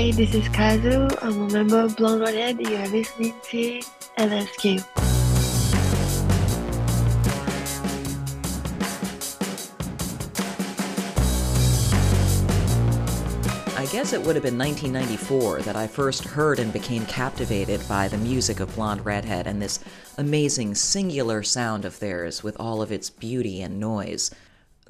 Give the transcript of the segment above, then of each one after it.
Hi, this is Kazu. I'm a member of Blonde Redhead. You're listening to LSQ. I guess it would have been 1994 that I first heard and became captivated by the music of Blonde Redhead and this amazing singular sound of theirs with all of its beauty and noise.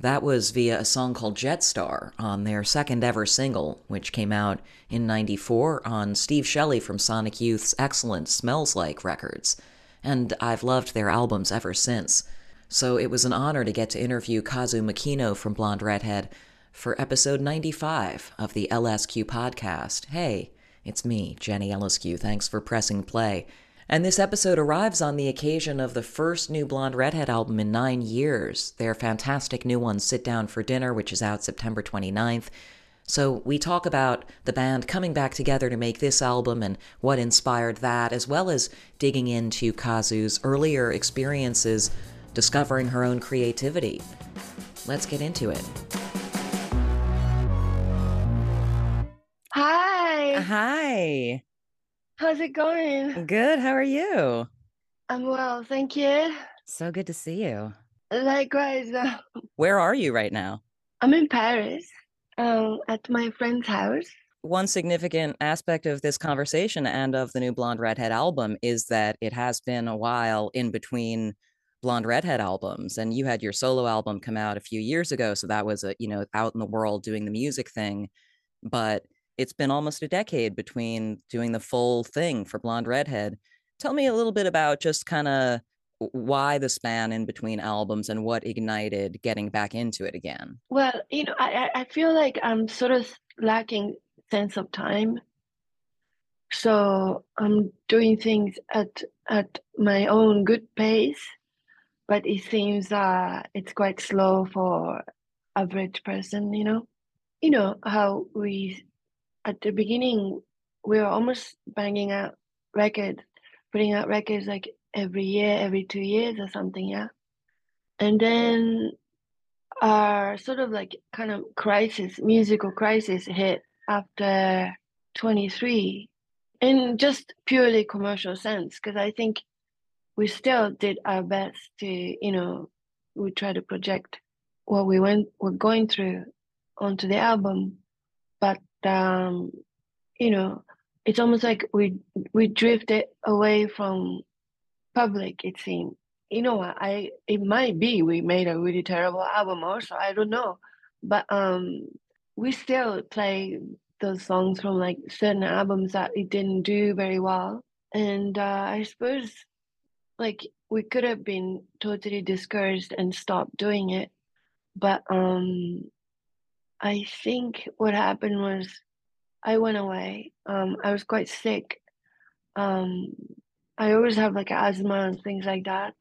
That was via a song called Jetstar on their second ever single, which came out in 94 on Steve Shelley from Sonic Youth's excellent Smells Like records. And I've loved their albums ever since. So it was an honor to get to interview Kazu Makino from Blonde Redhead for episode 95 of the LSQ podcast. Hey, it's me, Jenny LSQ. Thanks for pressing play. And this episode arrives on the occasion of the first new Blonde Redhead album in nine years, their fantastic new one, Sit Down for Dinner, which is out September 29th. So we talk about the band coming back together to make this album and what inspired that, as well as digging into Kazu's earlier experiences discovering her own creativity. Let's get into it. Hi, Hi. How's it going? Good. How are you? I'm well, thank you. So good to see you. Likewise, uh, Where are you right now? I'm in Paris um, at my friend's house. One significant aspect of this conversation and of the new Blonde Redhead album is that it has been a while in between Blonde Redhead albums and you had your solo album come out a few years ago so that was a you know out in the world doing the music thing but it's been almost a decade between doing the full thing for Blonde Redhead. Tell me a little bit about just kind of why the span in between albums and what ignited getting back into it again. Well, you know, I, I feel like I'm sort of lacking sense of time. So I'm doing things at at my own good pace, but it seems uh it's quite slow for average person, you know. You know how we at the beginning we were almost banging out records, putting out records like every year, every two years or something, yeah. And then our sort of like kind of crisis, musical crisis hit after 23 in just purely commercial sense, because I think we still did our best to, you know, we try to project what we went were going through onto the album, but um, you know, it's almost like we we drifted away from public. It seemed, you know, what? I it might be we made a really terrible album, also I don't know, but um, we still play those songs from like certain albums that it didn't do very well, and uh, I suppose like we could have been totally discouraged and stopped doing it, but um I think what happened was I went away. Um, I was quite sick. Um, I always have like asthma and things like that.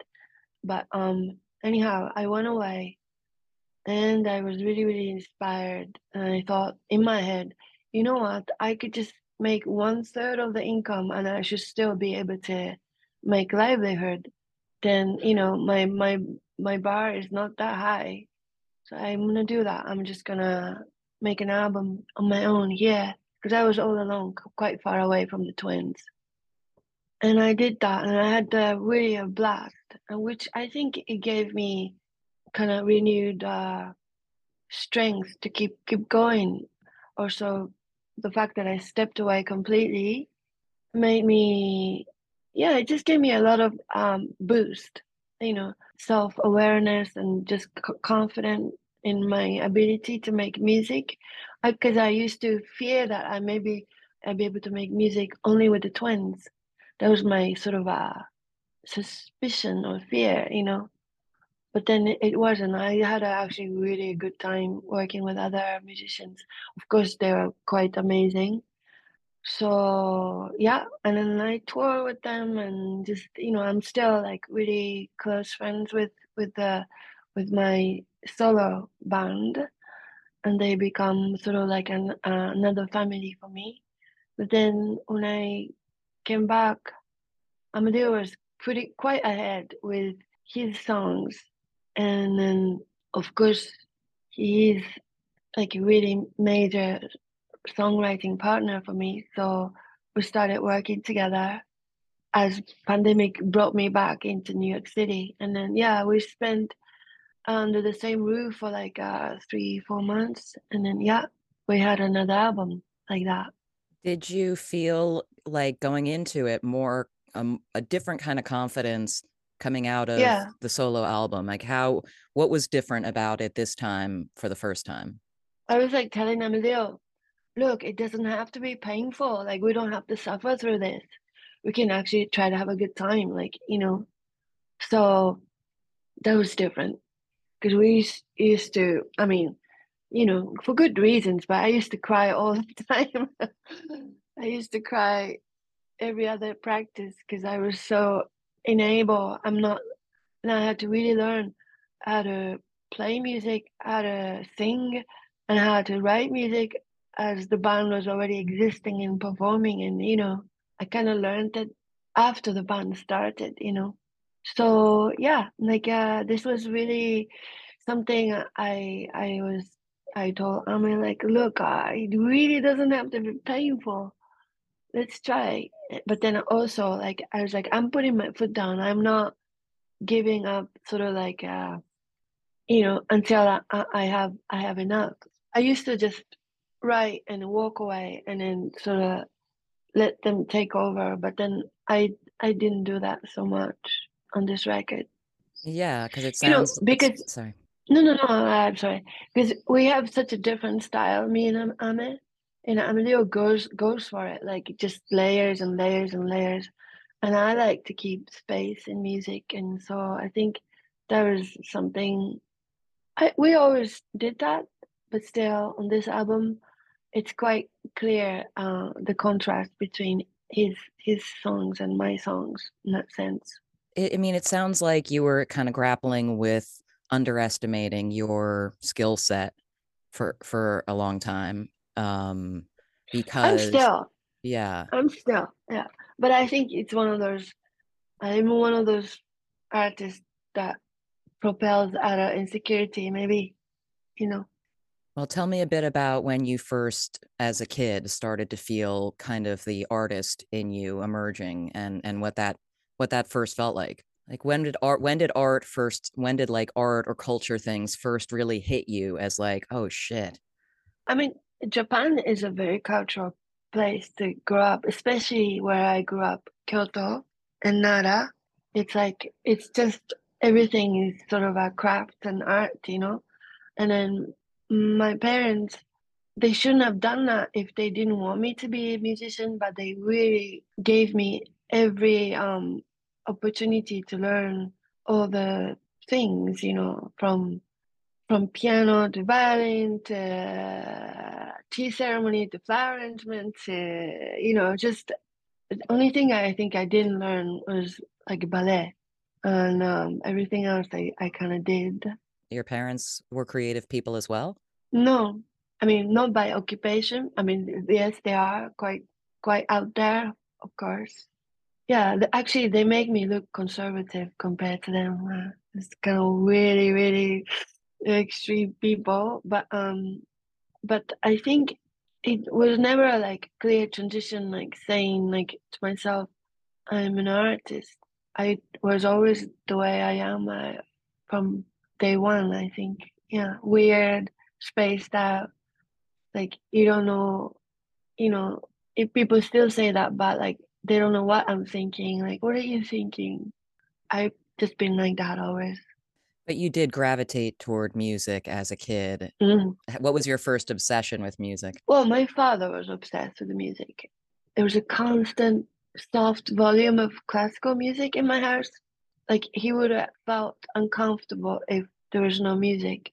But um, anyhow, I went away and I was really, really inspired. And I thought in my head, you know what? I could just make one third of the income and I should still be able to make livelihood. Then, you know, my my my bar is not that high. So I'm gonna do that. I'm just gonna make an album on my own here because I was all alone, quite far away from the twins. And I did that, and I had uh, really a blast, and which I think it gave me kind of renewed uh, strength to keep keep going. Also, the fact that I stepped away completely made me, yeah, it just gave me a lot of um, boost. You know, self awareness and just confident in my ability to make music. Because I used to fear that I maybe I'd be able to make music only with the twins. That was my sort of uh, suspicion or fear, you know. But then it, wasn't. I had a actually really a good time working with other musicians. Of course, they were quite amazing. So yeah, and then I tour with them, and just you know, I'm still like really close friends with with the with my solo band, and they become sort of like an uh, another family for me. But then when I came back, Amedeo was pretty quite ahead with his songs, and then of course he's like a really major songwriting partner for me. So we started working together as pandemic brought me back into New York City. And then yeah, we spent under the same roof for like uh three, four months. And then yeah, we had another album like that. Did you feel like going into it more um, a different kind of confidence coming out of Yeah. the solo album? Like how what was different about it this time for the first time? I was like telling Emilio, look, it doesn't have to be painful. Like we don't have to suffer through this. We can actually try to have a good time. Like, you know. So that was different. Because we used, to, I mean, you know, for good reasons, but I used to cry all the time. I used to cry every other practice because I was so unable. I'm not, and I had to really learn how to play music, how to sing, and how to write music as the band was already existing and performing. And, you know, I kind of learned it after the band started, you know. So yeah, like uh, this was really something I I was I told I mean like look, uh, it really doesn't have to be painful. Let's try. But then also like I was like I'm putting my foot down. I'm not giving up. Sort of like uh, you know until I, I I have I have enough. I used to just write and walk away and then sort of let them take over. But then I I didn't do that so much on this record. Yeah, because it You know, sounds it's- because sorry. no, no, no, I'm sorry. Because we have such a different style, me and Am- Ame. And Amelio goes goes for it, like just layers and layers and layers. And I like to keep space in music, and so I think there was something. I we always did that, but still on this album, it's quite clear uh, the contrast between his his songs and my songs in that sense. I mean, it sounds like you were kind of grappling with underestimating your skill set for for a long time. Um, because I'm still. yeah, I'm still, yeah. But I think it's one of those, I'm one of those artists that propels out of insecurity, maybe, you know. Well, tell me a bit about when you first, as a kid, started to feel kind of the artist in you emerging and and what that what that first felt like. Like when did art when did art first when did like art or culture things first really hit you as like, oh shit. I mean, Japan is a very cultural place to grow up, especially where I grew up, Kyoto and Nara. It's like, it's just everything is sort of a craft and art, you know? And then my parents, they shouldn't have done that if they didn't want me to be a musician, but they really gave me every um opportunity to learn all the things, you know, from from piano to violin to tea ceremony to flower arrangement to you know just the only thing I think I didn't learn was like ballet and um, everything else I, I kind of did. Your parents were creative people as well? No, I mean not by occupation. I mean yes, they are quite quite out there, of course. Yeah, actually they make me look conservative compared to them. It's kind of really really extreme people, but um, but I think it was never a like clear transition, like saying like to myself, I'm an artist. I was always the way I am uh, from day one. I think, yeah, weird, spaced out. Like you don't know, you know. If people still say that, but like they don't know what I'm thinking. Like, what are you thinking? I've just been like that always. But you did gravitate toward music as a kid. Mm. H- What was your first obsession with music? Well, my father was obsessed with the music. There was a constant soft volume of classical music in my house. Like he would have felt uncomfortable if there was no music.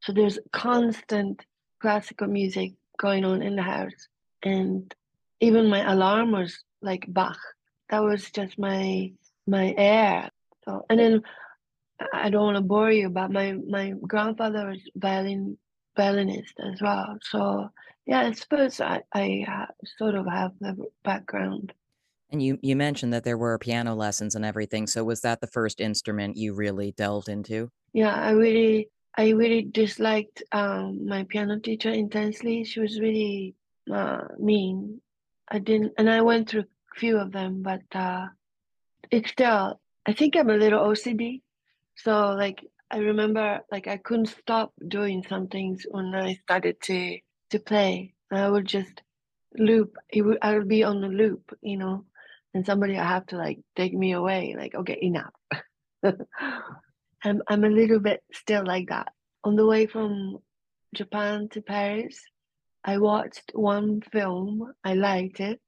So there's constant classical music going on in the house. And even my alarm was like Bach. That was just my my air. So and then I don't want to bore you, but my my grandfather was violin violinist as well. So yeah, I suppose I I ha- sort of have the background. And you you mentioned that there were piano lessons and everything. So was that the first instrument you really delved into? Yeah, I really I really disliked um, my piano teacher intensely. She was really uh, mean. I didn't, and I went through a few of them, but uh, it's still. I think I'm a little OCD, so like I remember, like I couldn't stop doing some things when I started to to play. I would just loop. It would, I would be on the loop, you know, and somebody I have to like take me away. Like, okay, enough. I'm I'm a little bit still like that. On the way from Japan to Paris, I watched one film. I liked it.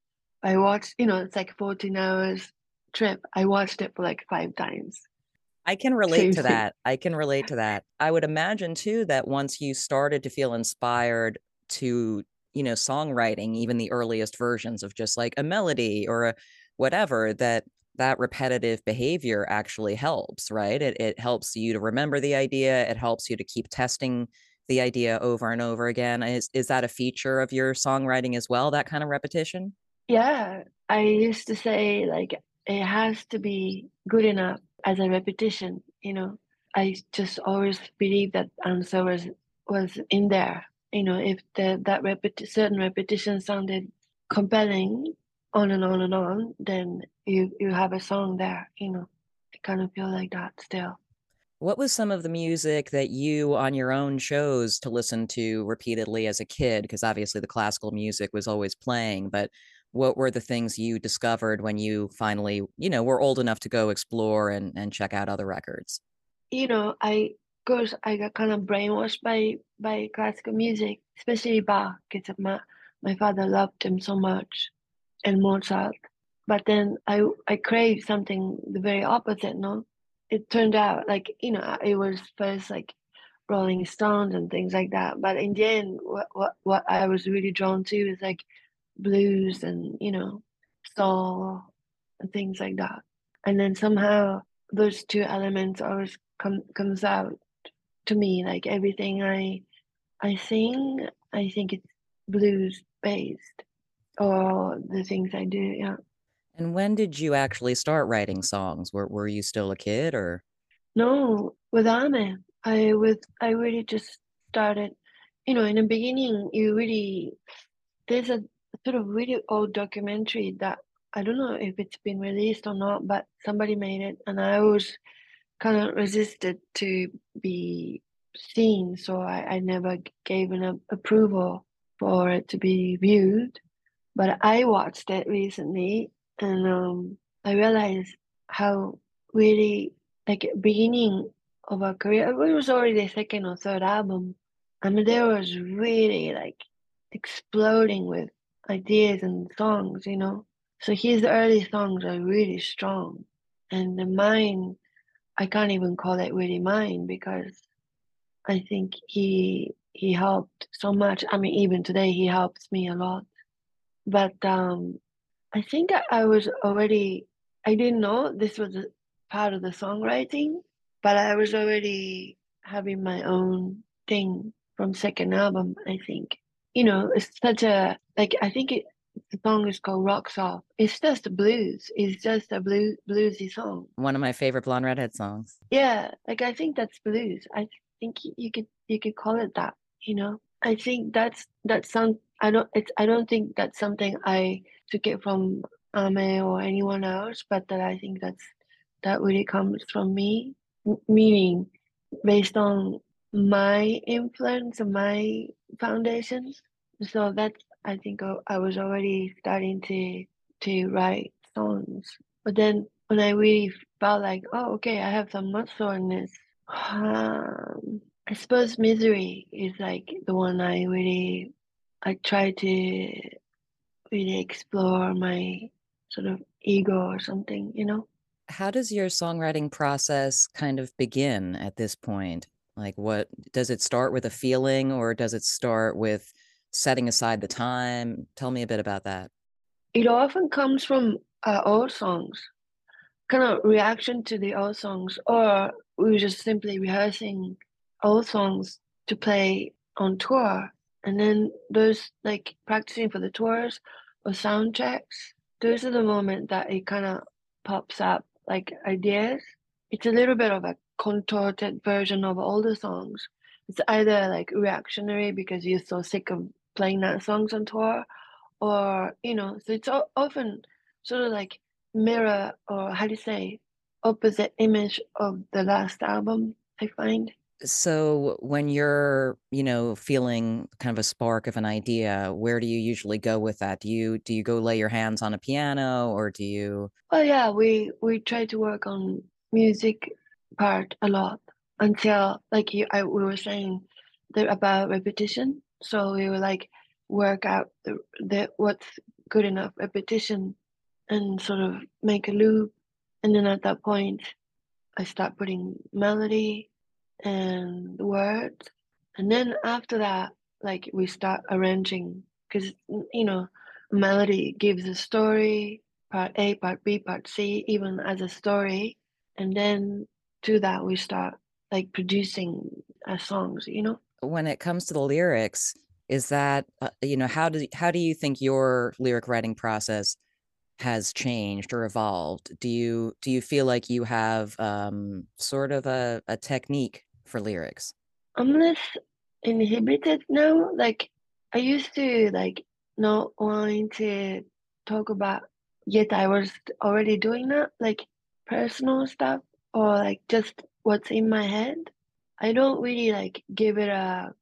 I watched, you know, it's like 14 hours trip. I watched it for like five times. I can relate to that. I can relate to that. I would imagine too that once you started to feel inspired to, you know, songwriting, even the earliest versions of just like a melody or a whatever, that that repetitive behavior actually helps, right? It it helps you to remember the idea. It helps you to keep testing the idea over and over again. Is is that a feature of your songwriting as well? That kind of repetition? Yeah, I used to say like it has to be good enough as a repetition. You know, I just always believe that answer was was in there. You know, if the that repeti- certain repetition sounded compelling on and on and on, then you you have a song there. You know, I kind of feel like that still. What was some of the music that you on your own chose to listen to repeatedly as a kid? Because obviously the classical music was always playing, but what were the things you discovered when you finally, you know, were old enough to go explore and, and check out other records? You know, I course I got kind of brainwashed by by classical music, especially Bach, because my my father loved him so much, and Mozart. But then I I craved something the very opposite, no? It turned out like, you know, it was first like Rolling Stones and things like that. But in the end, what what, what I was really drawn to is like blues and you know soul and things like that and then somehow those two elements always come comes out to me like everything i i sing i think it's blues based or the things i do yeah and when did you actually start writing songs? Were, were you still a kid or? No with Ame i was i really just started you know in the beginning you really there's a sort of really old documentary that I don't know if it's been released or not, but somebody made it, and I always kind of resisted to be seen, so I, I never gave an approval for it to be viewed. But I watched it recently, and um, I realized how really like beginning of our career. It was already the second or third album. I mean, there was really like exploding with ideas and songs, you know. So his early songs are really strong. And the mine, I can't even call it really mine because I think he he helped so much. I mean, even today he helps me a lot. But um, I think I was already. I didn't know this was a part of the songwriting, but I was already having my own thing from second album. I think you know, it's such a like I think it the song is called Rocks Off. It's just blues. It's just a blue bluesy song. One of my favorite Blonde Redhead songs. Yeah, like I think that's blues. I think you could you could call it that. You know, I think that's that's some. I don't. It's. I don't think that's something I took it from Ame or anyone else, but that I think that's that really comes from me. Meaning, based on my influence my foundations. So that's I think I was already starting to to write songs. But then when I really felt like, oh, okay, I have some muscle in this. Um, I suppose misery is like the one I really I try to really explore my sort of ego or something, you know. How does your songwriting process kind of begin at this point? Like, what does it start with a feeling or does it start with setting aside the time? Tell me a bit about that. It often comes from uh, old songs, kind of reaction to the old songs, or we were just simply rehearsing old songs to play on tour. And then those, like practicing for the tours or sound checks, those are the moment that it kind of pops up like ideas. It's a little bit of a contorted version of all the songs. It's either like reactionary because you're so sick of playing that songs on tour, or you know, so it's often sort of like mirror or how do you say opposite image of the last album. I find. So when you're, you know, feeling kind of a spark of an idea, where do you usually go with that? Do you do you go lay your hands on a piano or do you Well, yeah, we we try to work on music part a lot until like you I we were saying about repetition. So we will like work out the, the what's good enough repetition and sort of make a loop and then at that point I start putting melody and words. And then after that, like we start arranging because you know, melody gives a story, part A, part B, part C, even as a story. And then to that we start like producing uh, songs, you know. When it comes to the lyrics, is that uh, you know how do how do you think your lyric writing process has changed or evolved do you do you feel like you have um sort of a, a technique for lyrics? I'm less inhibited now. Like I used to like not wanting to talk about yet I was already doing that, like personal stuff or like just what's in my head. I don't really like give it a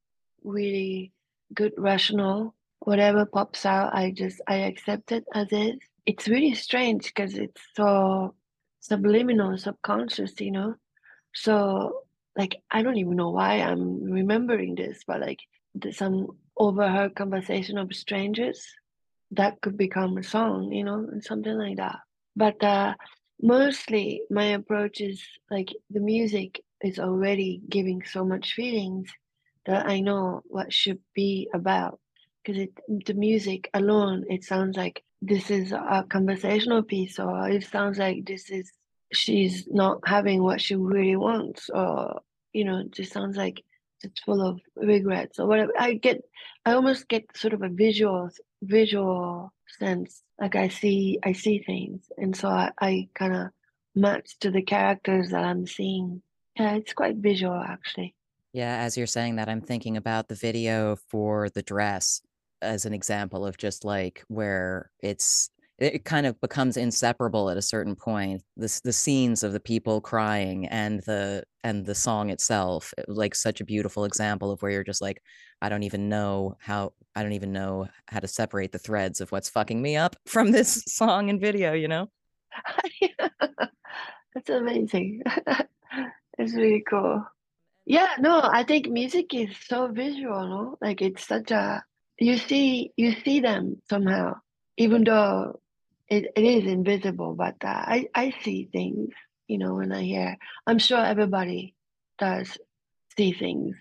really good rational. Whatever pops out, I just I accept it as is. It's really strange because it's so subliminal, subconscious, you know. So like I don't even know why I'm remembering this, but like some overheard conversation of strangers that could become a song, you know, and something like that. But uh, mostly my approach is like the music is already giving so much feelings that I know what should be about. Because it the music alone, it sounds like this is a conversational piece, or it sounds like this is she's not having what she really wants, or you know, just sounds like it's full of regrets or whatever. I get, I almost get sort of a visual, visual sense. Like I see, I see things, and so I, I kind of match to the characters that I'm seeing. Yeah, it's quite visual actually. Yeah, as you're saying that, I'm thinking about the video for the dress as an example of just like where it's it kind of becomes inseparable at a certain point this the scenes of the people crying and the and the song itself it like such a beautiful example of where you're just like i don't even know how i don't even know how to separate the threads of what's fucking me up from this song and video you know? That's amazing. It's really cool. Yeah no i think music is so visual no? Like it's such a you see you see them somehow even though it, it is invisible, but uh, I, I see things, you know, when I hear. I'm sure everybody does see things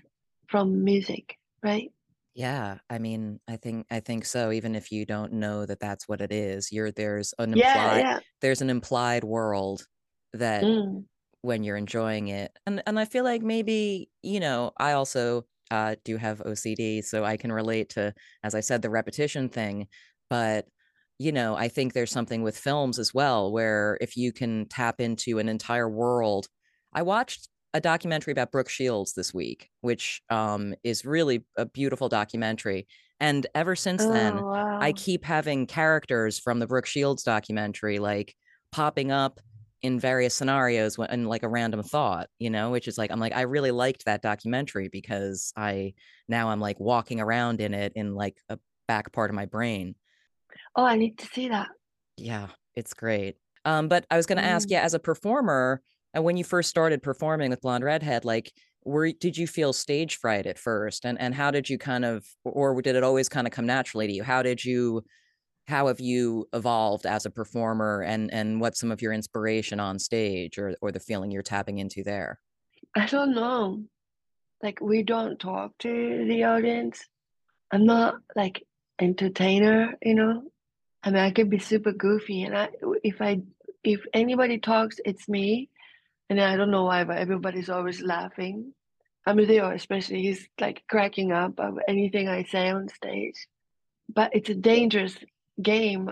from music, right? Yeah, I mean, I think I think so. Even if you don't know that that's what it is, you're there's an Yeah, implied yeah. there's an implied world that Mm. when you're enjoying it, and and I feel like maybe you know I also uh, do have OCD, so I can relate to, as I said, the repetition thing. But you know, I think there's something with films as well, where if you can tap into an entire world. I watched a documentary about Brooke Shields this week, which um, is really a beautiful documentary. And ever since then, Oh, I keep having characters from the Brooke Shields documentary like popping up in various scenarios when and like a random thought, you know, which is like I'm like I really liked that documentary because I now I'm like walking around in it in like a back part of my brain. Oh, I need to see that. Yeah, it's great. Um, but I was going to ask, Mm. yeah, as a performer, and when you first started performing with Blonde Redhead, like, were did you feel stage fright at first, and and how did you kind of, or did it always kind of come naturally to you? How did you, how have you evolved as a performer, and and what's some of your inspiration on stage, or or the feeling you're tapping into there? I don't know. Like we don't talk to the audience. I'm not like entertainer, you know. I mean, I could be super goofy, and I if I if anybody talks, it's me, and I don't know why, but everybody's always laughing. I mean, Amedeo, especially, he's like cracking up of anything I say on stage. But it's a dangerous game.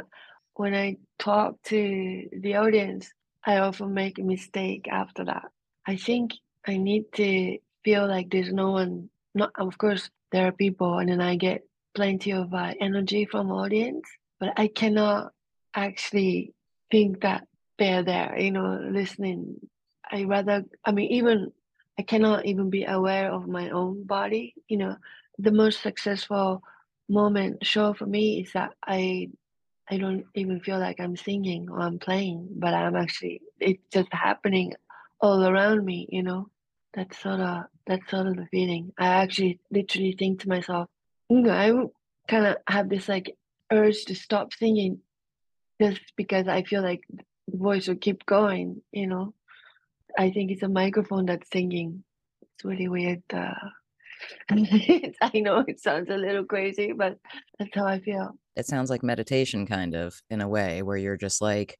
When I talk to the audience, I often make a mistake after that. I think I need to feel like there's no one. Not, of course, there are people, and then I get plenty of uh, energy from audience, but I cannot actually think that they're there, you know, listening. I rather, I mean, even I cannot even be aware of my own body. You know, the most successful moment show for me is that I I don't even feel like I'm singing or I'm playing, but I'm actually it's just happening all around me, you know. That's sort of that's sort of the feeling. I actually literally think to myself, you know, I kind of have this like urge to stop singing just because I feel like the voice will keep going, you know. I think it's a microphone that's singing. It's really weird. Uh, I know it sounds a little crazy, but that's how I feel. It sounds like meditation, kind of, in a way, where you're just like,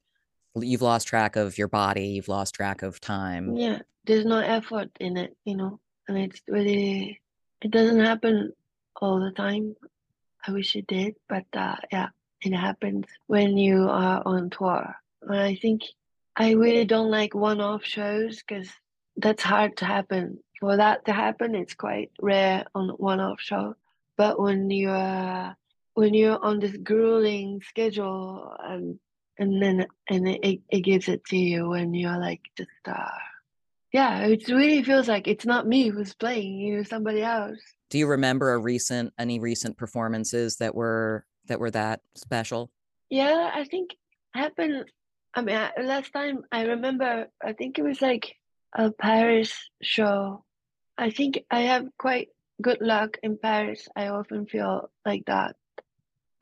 you've lost track of your body, you've lost track of time. Yeah, there's no effort in it, you know, and it's really, it doesn't happen all the time. I wish it did, but uh, yeah, it happens when you are on tour. And I think I really don't like one off shows because that's hard to happen. For that to happen, it's quite rare on one off show. But when you're when you're on this grueling schedule and and then and it, it gives it to you when you're like just uh yeah it really feels like it's not me who's playing you know somebody else do you remember a recent any recent performances that were that were that special yeah i think happened I mean, I, last time I remember, I think it was like a Paris show. I think I have quite good luck in Paris. I often feel like that.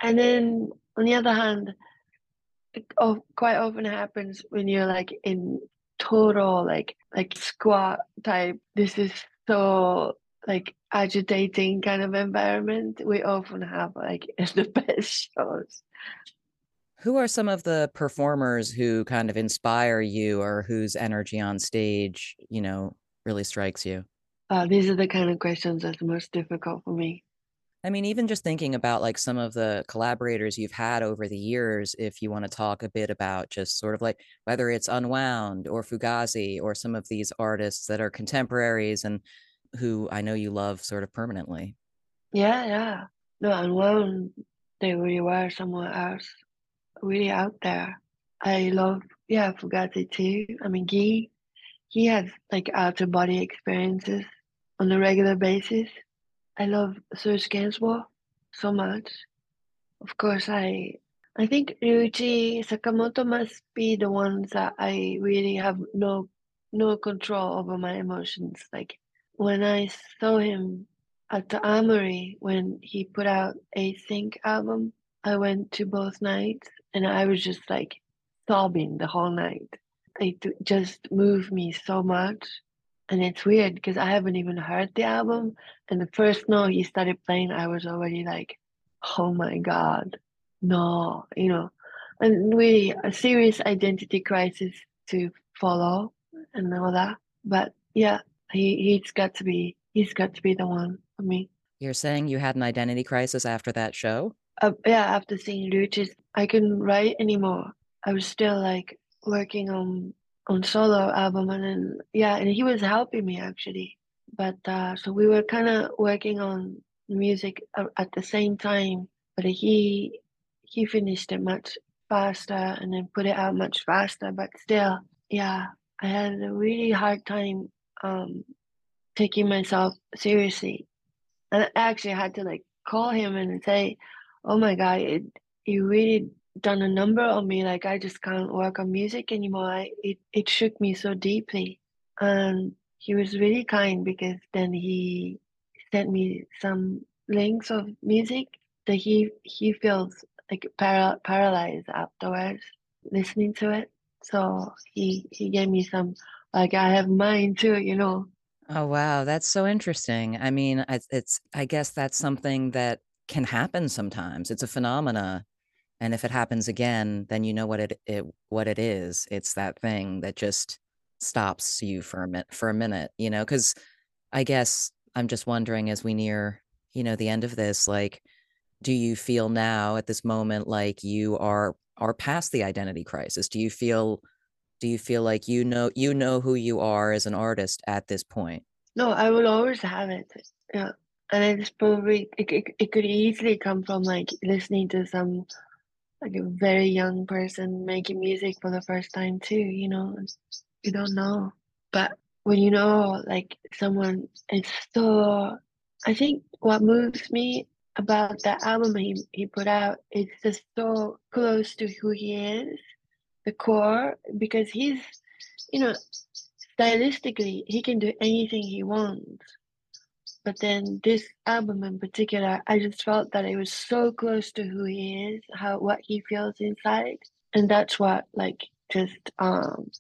And then on the other hand, it oh, quite often happens when you're like in total like like squat type. This is so like agitating kind of environment. We often have like the best shows who are some of the performers who kind of inspire you or whose energy on stage you know really strikes you uh, these are the kind of questions that's most difficult for me i mean even just thinking about like some of the collaborators you've had over the years if you want to talk a bit about just sort of like whether it's unwound or fugazi or some of these artists that are contemporaries and who i know you love sort of permanently yeah yeah no unwound they really were somewhere else really out there. I love, yeah, Fugazi too. I mean, Guy, he has like out of body experiences on a regular basis. I love Serge Gainsbourg so much. Of course, I I think Ryuichi Sakamoto must be the ones that I really have no no control over my emotions. Like when I saw him at the Armory when he put out async album, I went to both nights and I was just like sobbing the whole night. It just moved me so much. And it's weird because I haven't even heard the album. And the first note he started playing, I was already like, oh my God, no, you know, and really a serious identity crisis to follow and all that. But yeah, he, he's got to be, he's got to be the one for me. You're saying you had an identity crisis after that show? uh, yeah, after seeing Ryuichi's, I couldn't write anymore. I was still like working on on solo album, and then yeah, and he was helping me actually. But uh, so we were kind of working on music at the same time, but he he finished it much faster and then put it out much faster. But still, yeah, I had a really hard time um, taking myself seriously, and I actually had to like call him and say, oh my god, it it really done a number on me. Like I just can't work on music anymore. I, it it shook me so deeply, and he was really kind because then he sent me some links of music that he he feels like para- paralyzed afterwards listening to it. So he he gave me some like I have mine too, you know. Oh wow, that's so interesting. I mean, it's, it's I guess that's something that can happen sometimes. It's a phenomena. And if it happens again, then you know what it, it what it is. It's that thing that just stops you for a minute for a minute, you know, because I guess I'm just wondering as we near, you know, the end of this, like, do you feel now at this moment like you are are past the identity crisis? Do you feel do you feel like you know you know who you are as an artist at this point? No, I will always have it. Yeah. and it's probably it, it, it could easily come from like listening to some like a very young person making music for the first time too you know you don't know. But when you know like someone is so i think what moves me about that album he, he put out is just so close to who he is the core because he's you know stylistically he can do anything he wants but then this album in particular i just felt that it was so close to who he is how what he feels inside. And that's what like just um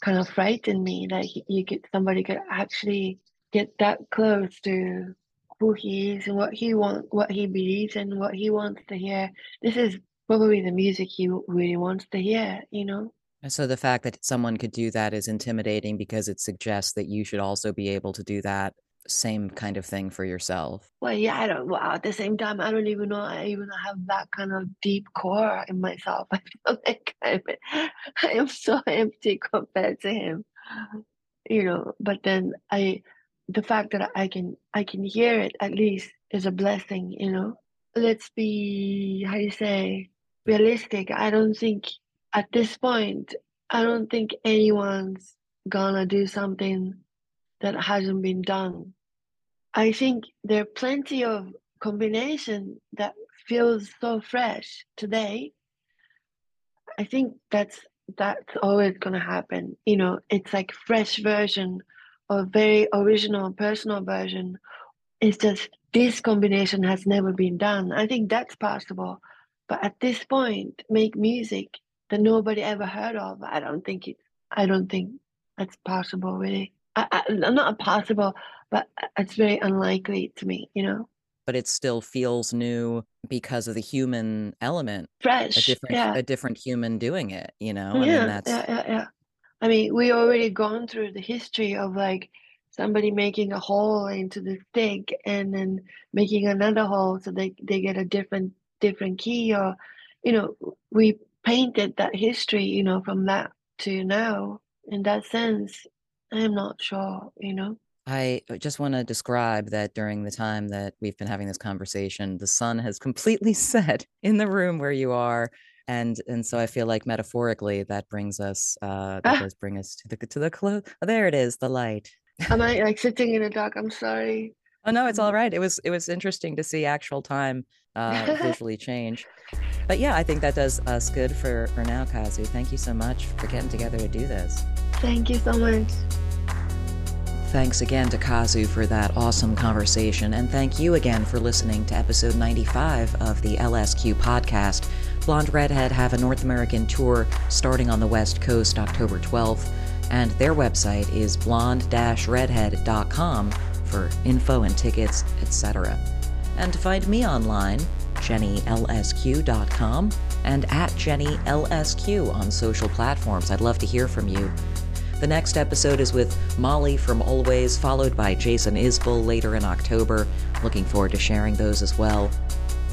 kind of frightened me that you could somebody could actually get that close to who he is and what he wants what he believes and what he wants to hear. This is probably the music he really wants to hear you know? So the fact that someone could do that is intimidating because it suggests that you should also be able to do that same kind of thing for yourself. Well, yeah, I don't. Well, at the same time, I don't even know I even have that kind of deep core in myself. I feel like I'm, I am so empty compared to him, you know. But then I, the fact that I can I can hear it at least is a blessing, you know. Let's be how do you say realistic. I don't think at this point I don't think anyone's gonna do something that hasn't been done. I think there are plenty of combination that feels so fresh today. I think that's that's always gonna happen. You know, it's like fresh version or very original personal version. It's just this combination has never been done. I think that's possible. But at this point, make music that nobody ever heard of. I don't think it I don't think that's possible really. I, I, not impossible, but uh, it's very unlikely to me, you know. But it still feels new because of the human element, fresh, a different, yeah. a different human doing it. You know, yeah, I mean, that's yeah, yeah, yeah. I mean, we already gone through the history of like somebody making a hole into the stick and then making another hole so they they get a different different key, or you know, we painted that history, you know, from that to now. In that sense, I'm not sure, you know. I uh, just want to describe that during the time that we've been having this conversation, the sun has completely set in the room where you are. And and so I feel like metaphorically that brings us uh that ah. does bring us to the to the close. Oh, there it is, the light. Am I like sitting in the dark? I'm sorry. Oh no, it's all right. It was it was interesting to see actual time uh visually change. But yeah, I think that does us good for for now, Kazu. Thank you so much for getting together to do this. Thank you so much. Thanks again to Kazu for that awesome conversation, and thank you again for listening to episode 95 of the LSQ podcast. Blonde Redhead have a North American tour starting on the West Coast October 12th, and their website is blonde-redhead.com for info and tickets, etc. And find me online, jennylsq.com and at jennylsq on social platforms. I'd love to hear from you. The next episode is with Molly from Alvvays, followed by Jason Isbell later in October. Looking forward to sharing those as well.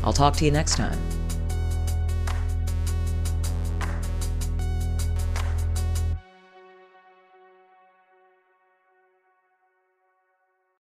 I'll talk to you next time.